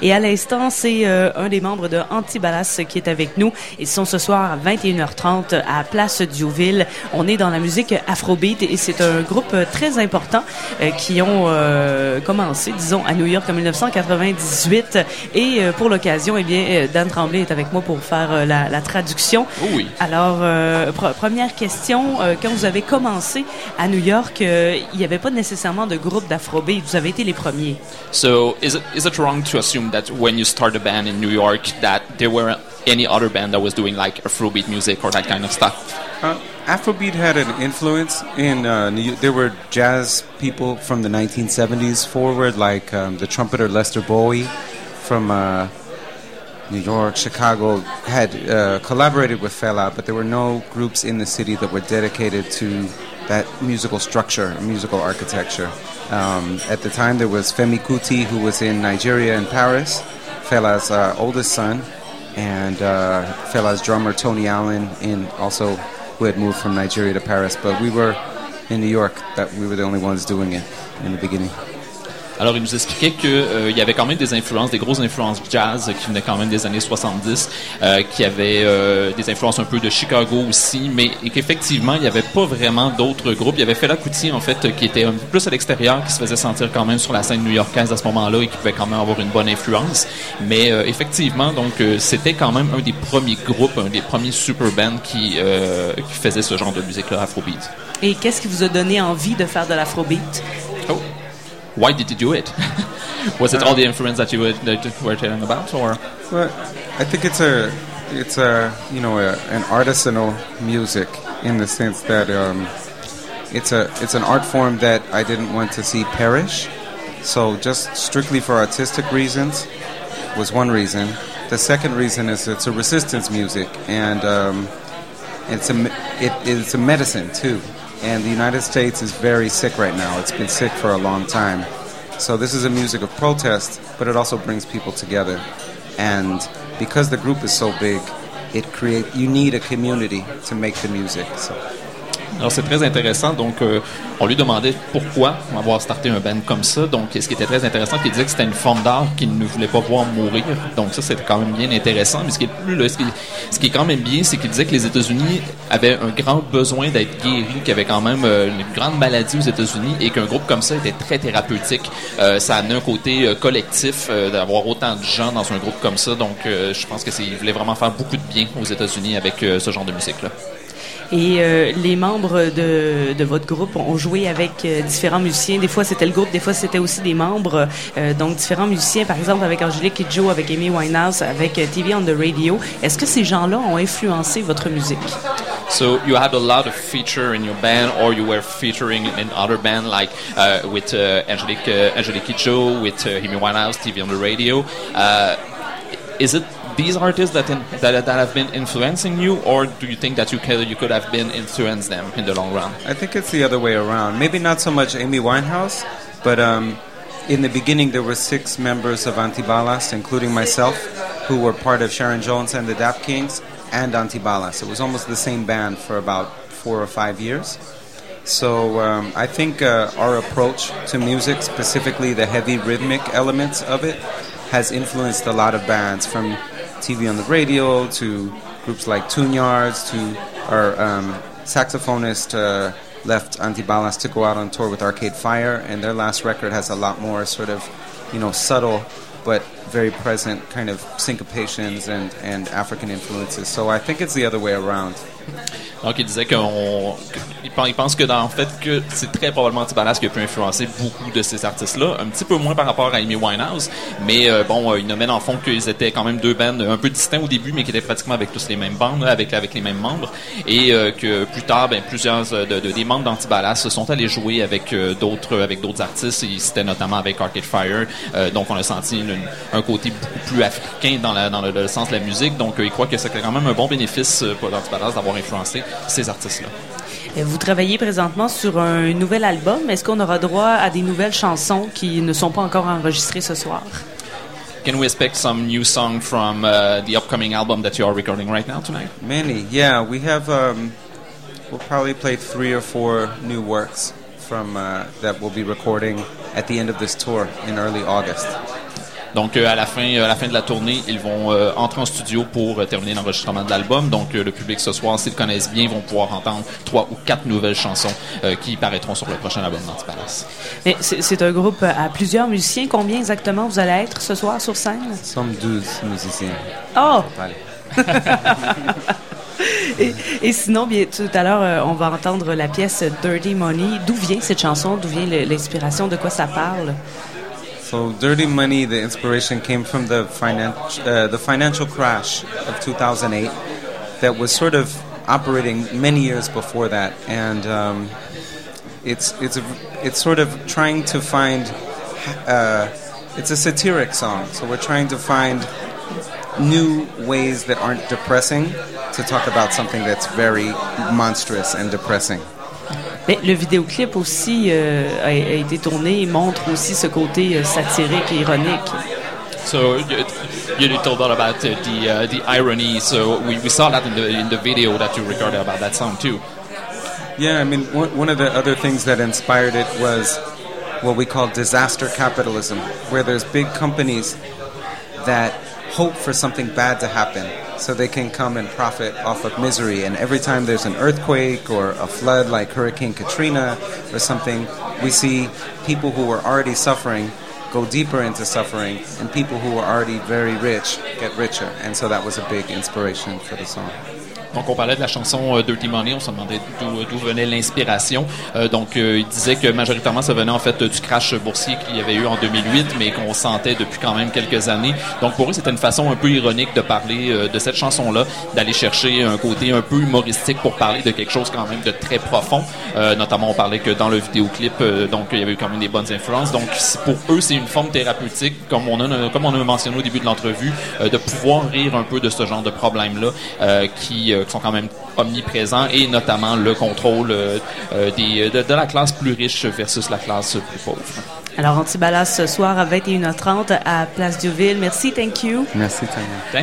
Et à l'instant, c'est euh, un des membres de Antibalas qui est avec nous. Ils sont ce soir à 21h30 à Place Diouville. On est dans la musique Afrobeat et c'est un groupe très important euh, qui ont euh, commencé, disons, à New York en 1998. Et pour l'occasion, eh bien, Dan Tremblay est avec moi pour faire la, la, traduction. Oh oui. Alors, première question, quand vous avez commencé à New York, il n'y avait pas nécessairement de groupe d'Afrobeat. Vous avez été les premiers. So, is it, is it wrong to assume that when you start a band in New York, that there were any other band that was doing like Afrobeat music or that kind of stuff? Uh, Afrobeat had an influence in uh, There were jazz people from the 1970s forward, like um, the trumpeter Lester Bowie from uh, New York, Chicago, had uh, collaborated with Fela, but there were no groups in the city that were dedicated to that musical structure, musical architecture. Um, at the time, there was Femi Kuti, who was in Nigeria and Paris, Fela's uh, oldest son, and uh, Fela's drummer Tony Allen, in also who had moved from Nigeria to Paris. But we were in New York; that we were the only ones doing it in the beginning. Alors, il nous expliquait qu'il euh, y avait quand même des influences, des grosses influences jazz qui venaient quand même des années 70, euh, qui avaient euh, des influences un peu de Chicago aussi, mais qu'effectivement, il n'y avait pas vraiment d'autres groupes. Il y avait Fela Kuti, en fait, qui était un peu plus à l'extérieur, qui se faisait sentir quand même sur la scène new-yorkaise à ce moment-là et qui pouvait quand même avoir une bonne influence. Mais effectivement, donc, c'était quand même un des premiers groupes, un des premiers super bands qui, qui faisait ce genre de musique-là, Afrobeat. Et qu'est-ce qui vous a donné envie de faire de l'Afrobeat? Oh. Why did you do it? Was it all the influence that you were, that were telling about, or? Well, I think it's a it's a you know a, an artisanal music in the sense that um, it's a it's an art form that I didn't want to see perish. So just strictly for artistic reasons was one reason. The second reason is it's a resistance music and um, it's a it, it's a medicine too. And the United States is very sick right now. It's been sick for a long time. So this is a music of protest, but it also brings people together. And because the group is so big, it create you need a community to make the music. So. Alors c'est très intéressant. Donc euh, on lui demandait pourquoi avoir starté un band comme ça. Donc ce qui était très intéressant, qu'il disait que c'était une forme d'art qu'il ne voulait pas voir mourir. Donc ça c'était quand même bien intéressant. Mais ce qui est plus, ce, qui, est quand même bien, c'est qu'il disait que les États-Unis avaient un grand besoin d'être guéris, qu'il y avait quand même euh, une grande maladie aux États-Unis et qu'un groupe comme ça était très thérapeutique. Euh, ça amenait un côté collectif d'avoir autant de gens dans un groupe comme ça. Donc je pense que c'est, il voulait vraiment faire beaucoup de bien aux États-Unis avec ce genre de musique là. Et euh, les membres de, de, votre groupe ont joué avec euh, différents musiciens. Des fois, c'était le groupe, des fois, c'était aussi des membres. Euh, donc, différents musiciens, par exemple, avec Angelique Kidjo, avec Amy Winehouse, avec TV on the Radio. Est-ce que ces gens-là ont influencé votre musique? So you had a lot of feature in your band, or you were featuring in other band like uh, with uh, Angelique uh, Angelique Kidjo, with Amy Winehouse, TV on the Radio. Is it these artists that, in, that that have been influencing you, or do you think that you could you could have been influenced them in the long run? I think it's the other way around. Maybe not so much Amy Winehouse, but um, in the beginning there were six members of Antibalas, including myself, who were part of Sharon Jones and the Dap Kings and Antibalas. It was almost the same band for about four or five years. So um, I think uh, our approach to music, specifically the heavy rhythmic elements of it, has influenced a lot of bands from TV on the radio to groups like Tune Yards to our um, saxophonist uh, left Antibalas to go out on tour with Arcade Fire, and their last record has a lot more sort of, you know, subtle but very present kind of syncopations and, and African influences. So I think it's the other way around. Donc, il disait qu'on. Il pense que, en fait, que c'est très probablement Tibalas qui a pu influencer beaucoup de ces artistes-là. Un petit peu moins par rapport à Amy Winehouse. Mais, euh, bon, euh, il nommait dans le fond qu'ils étaient quand même deux bands un peu distincts au début, mais qui étaient pratiquement avec tous les mêmes bandes, avec, les mêmes membres. Et euh, que plus tard, ben, plusieurs de, des membres d'Antibalas sont allés jouer avec d'autres avec d'autres artistes. C'était notamment avec Arcade Fire. donc, on a senti un côté beaucoup plus africain dans, la, dans le, sens de la musique. Donc, il croit que c'est quand même un bon bénéfice pour Antibalas d'avoir influencé ces artistes-là. Vous travaillez présentement sur un nouvel album. Est-ce qu'on aura droit à des nouvelles chansons qui ne sont pas encore enregistrées ce soir? Can we expect some new song from uh, the upcoming album that you are recording right now tonight? Many, yeah. We have, um, we'll probably play three or four new works from uh, that we'll be recording at the end of this tour in early August. Donc à la fin, à la fin de la tournée, ils vont entrer en studio pour terminer l'enregistrement de l'album. Donc le public ce soir, s'ils connaissent bien, vont pouvoir entendre trois ou quatre nouvelles chansons qui paraîtront sur le prochain album d'Antipalace. C'est un groupe à plusieurs musiciens. Combien exactement vous allez être ce soir sur scène? Nous sommes 12 musiciens. Oh! et, et, sinon, bien, tout à l'heure, euh, on va entendre la pièce Dirty Money. D'où vient cette chanson? D'où vient l'inspiration? De quoi ça parle? So, Dirty Money, the inspiration came from the, finan uh, the financial crash of 2008 that was sort of operating many years before that. And um, it's, it's, a, it's sort of trying to find, uh, it's a satiric song. So, we're trying to find new ways that aren't depressing to talk about something that's very monstrous and depressing. Mais le vidéoclip aussi euh, a, a, été tourné et montre aussi ce côté euh, satirique et ironique. So you, you told about uh, the uh, the irony. So we, we saw that in the in the video that you recorded about that song too. Yeah, I mean one, one of the other things that inspired it was what we call disaster capitalism, where there's big companies that hope for something bad to happen so they can come and profit off of misery. And every time there's an earthquake or a flood like Hurricane Katrina or something, we see people who were already suffering go deeper into suffering, and people who were already very rich get richer. And so that was a big inspiration for the song. Donc, on parlait de la chanson euh, Dirty Money, on se demandait d'où venait l'inspiration. Euh, donc, euh, il disait que majoritairement, ça venait en fait du crash boursier qu'il y avait eu en 2008, mais qu'on sentait depuis quand même quelques années. Donc, pour eux, c'était une façon un peu ironique de parler de cette chanson-là, d'aller chercher un côté un peu humoristique pour parler de quelque chose quand même de très profond. notamment, on parlait que dans le vidéoclip, donc, il y avait eu quand même des bonnes influences. Donc, pour eux, c'est une forme thérapeutique, comme on a, comme on a mentionné au début de l'entrevue, de pouvoir rire un peu de ce genre de problème-là qui qui sont quand même omniprésents et notamment le contrôle euh, euh, des, de, de, la classe plus riche versus la classe plus pauvre. Alors, Antibalas ce soir à 21h30 à Place Duville. Merci, thank you. Merci, Tania.